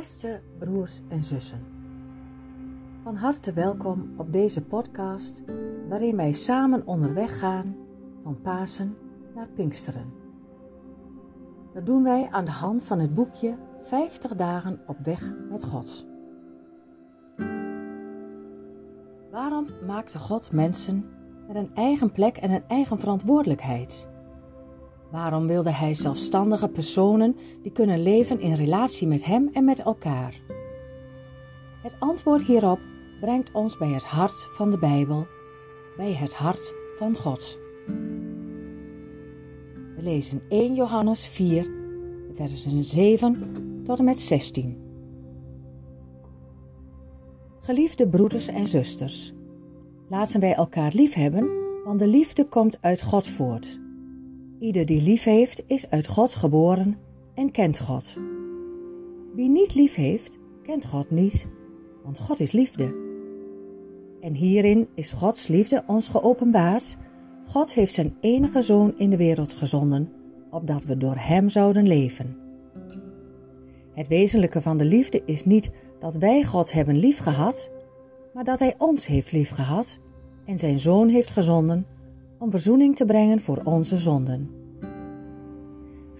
Beste broers en zussen, van harte welkom op deze podcast waarin wij samen onderweg gaan van Pasen naar Pinksteren. Dat doen wij aan de hand van het boekje 50 dagen op weg met God. Waarom maakte God mensen met een eigen plek en een eigen verantwoordelijkheid? Waarom wilde hij zelfstandige personen die kunnen leven in relatie met hem en met elkaar? Het antwoord hierop brengt ons bij het hart van de Bijbel, bij het hart van God. We lezen 1 Johannes 4, versen 7 tot en met 16. Geliefde broeders en zusters, laten wij elkaar lief hebben, want de liefde komt uit God voort. Ieder die lief heeft, is uit God geboren en kent God. Wie niet lief heeft, kent God niet, want God is liefde. En hierin is Gods liefde ons geopenbaard. God heeft zijn enige zoon in de wereld gezonden, opdat we door hem zouden leven. Het wezenlijke van de liefde is niet dat wij God hebben liefgehad, maar dat hij ons heeft liefgehad en zijn zoon heeft gezonden om verzoening te brengen voor onze zonden.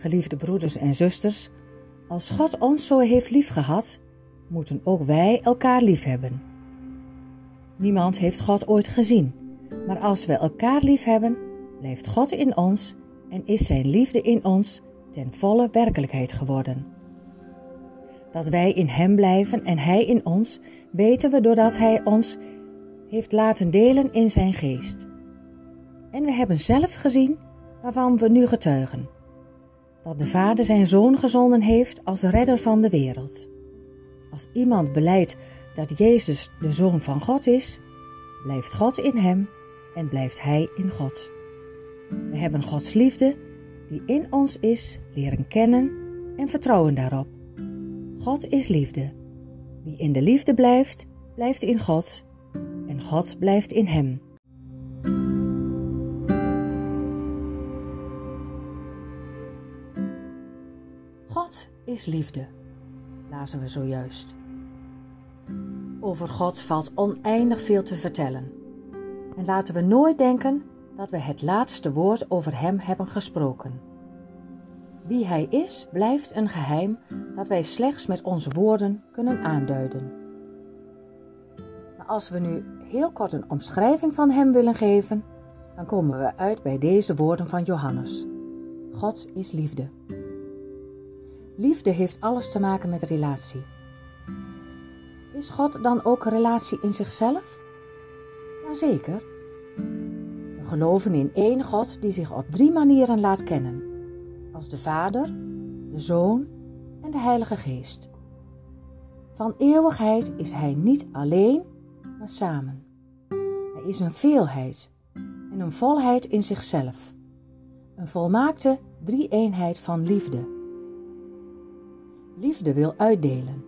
Geliefde broeders en zusters, als God ons zo heeft liefgehad, moeten ook wij elkaar liefhebben. Niemand heeft God ooit gezien, maar als we elkaar liefhebben, blijft God in ons en is Zijn liefde in ons ten volle werkelijkheid geworden. Dat wij in Hem blijven en Hij in ons, weten we doordat Hij ons heeft laten delen in Zijn geest. En we hebben zelf gezien waarvan we nu getuigen. Dat de Vader zijn Zoon gezonden heeft als redder van de wereld. Als iemand beleidt dat Jezus de Zoon van God is, blijft God in hem en blijft Hij in God. We hebben Gods liefde, die in ons is, leren kennen en vertrouwen daarop. God is liefde. Wie in de liefde blijft, blijft in God en God blijft in hem. Is liefde, lazen we zojuist. Over God valt oneindig veel te vertellen. En laten we nooit denken dat we het laatste woord over Hem hebben gesproken. Wie Hij is, blijft een geheim dat wij slechts met onze woorden kunnen aanduiden. Maar als we nu heel kort een omschrijving van Hem willen geven, dan komen we uit bij deze woorden van Johannes. God is liefde. Liefde heeft alles te maken met relatie. Is God dan ook relatie in zichzelf? Jazeker. We geloven in één God die zich op drie manieren laat kennen: als de Vader, de Zoon en de Heilige Geest. Van eeuwigheid is Hij niet alleen, maar samen. Hij is een veelheid en een volheid in zichzelf, een volmaakte drie-eenheid van liefde liefde wil uitdelen.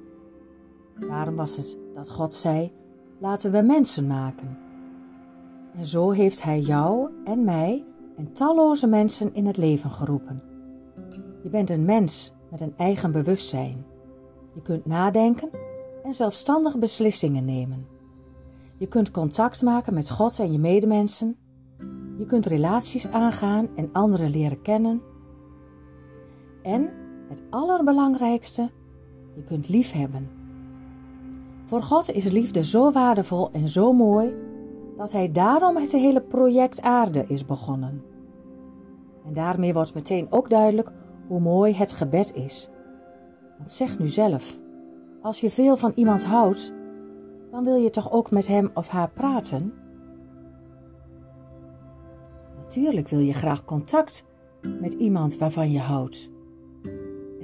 Daarom was het dat God zei: laten we mensen maken. En zo heeft Hij jou en mij en talloze mensen in het leven geroepen. Je bent een mens met een eigen bewustzijn. Je kunt nadenken en zelfstandig beslissingen nemen. Je kunt contact maken met God en je medemensen. Je kunt relaties aangaan en anderen leren kennen. En het allerbelangrijkste, je kunt lief hebben. Voor God is liefde zo waardevol en zo mooi dat Hij daarom het hele project aarde is begonnen. En daarmee wordt meteen ook duidelijk hoe mooi het gebed is. Want zeg nu zelf, als je veel van iemand houdt, dan wil je toch ook met hem of haar praten? Natuurlijk wil je graag contact met iemand waarvan je houdt.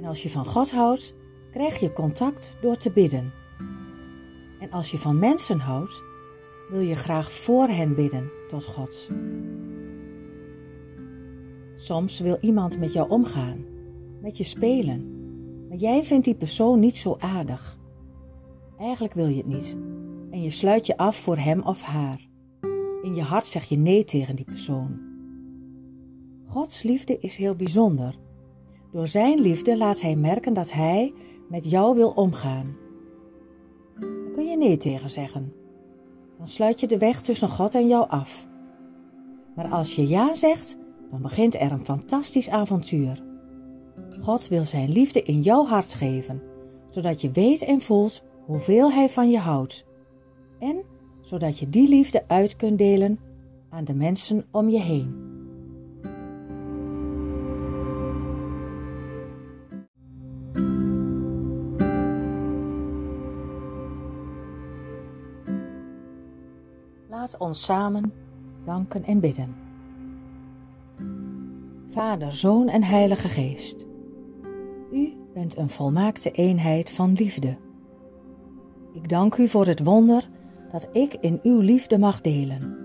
Als je van God houdt, krijg je contact door te bidden. En als je van mensen houdt, wil je graag voor hen bidden tot God. Soms wil iemand met jou omgaan, met je spelen, maar jij vindt die persoon niet zo aardig. Eigenlijk wil je het niet en je sluit je af voor hem of haar. In je hart zeg je nee tegen die persoon. Gods liefde is heel bijzonder door zijn liefde laat hij merken dat hij met jou wil omgaan. Kun je nee tegen zeggen. Dan sluit je de weg tussen God en jou af. Maar als je ja zegt, dan begint er een fantastisch avontuur. God wil zijn liefde in jouw hart geven, zodat je weet en voelt hoeveel Hij van je houdt. En zodat je die liefde uit kunt delen aan de mensen om je heen. Ons samen danken en bidden. Vader, Zoon en Heilige Geest, U bent een volmaakte eenheid van liefde. Ik dank U voor het wonder dat ik in Uw liefde mag delen.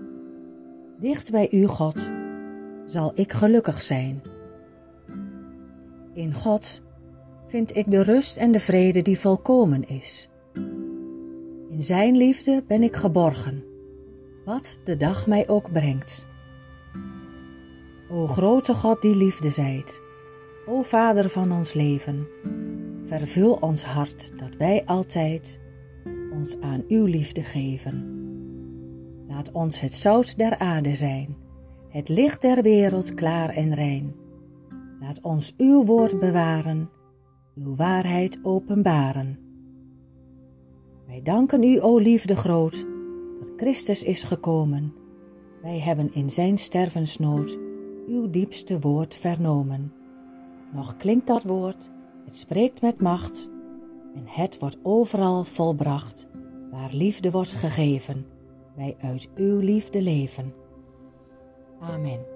Dicht bij U, God, zal ik gelukkig zijn. In God vind ik de rust en de vrede die volkomen is. In Zijn liefde ben ik geborgen wat de dag mij ook brengt. O grote God die liefde zijt, o Vader van ons leven, vervul ons hart dat wij altijd ons aan uw liefde geven. Laat ons het zout der aarde zijn, het licht der wereld klaar en rein. Laat ons uw woord bewaren, uw waarheid openbaren. Wij danken u, o liefde groot, Christus is gekomen. Wij hebben in zijn stervensnood uw diepste woord vernomen. Nog klinkt dat woord, het spreekt met macht, en het wordt overal volbracht, waar liefde wordt gegeven, wij uit uw liefde leven. Amen.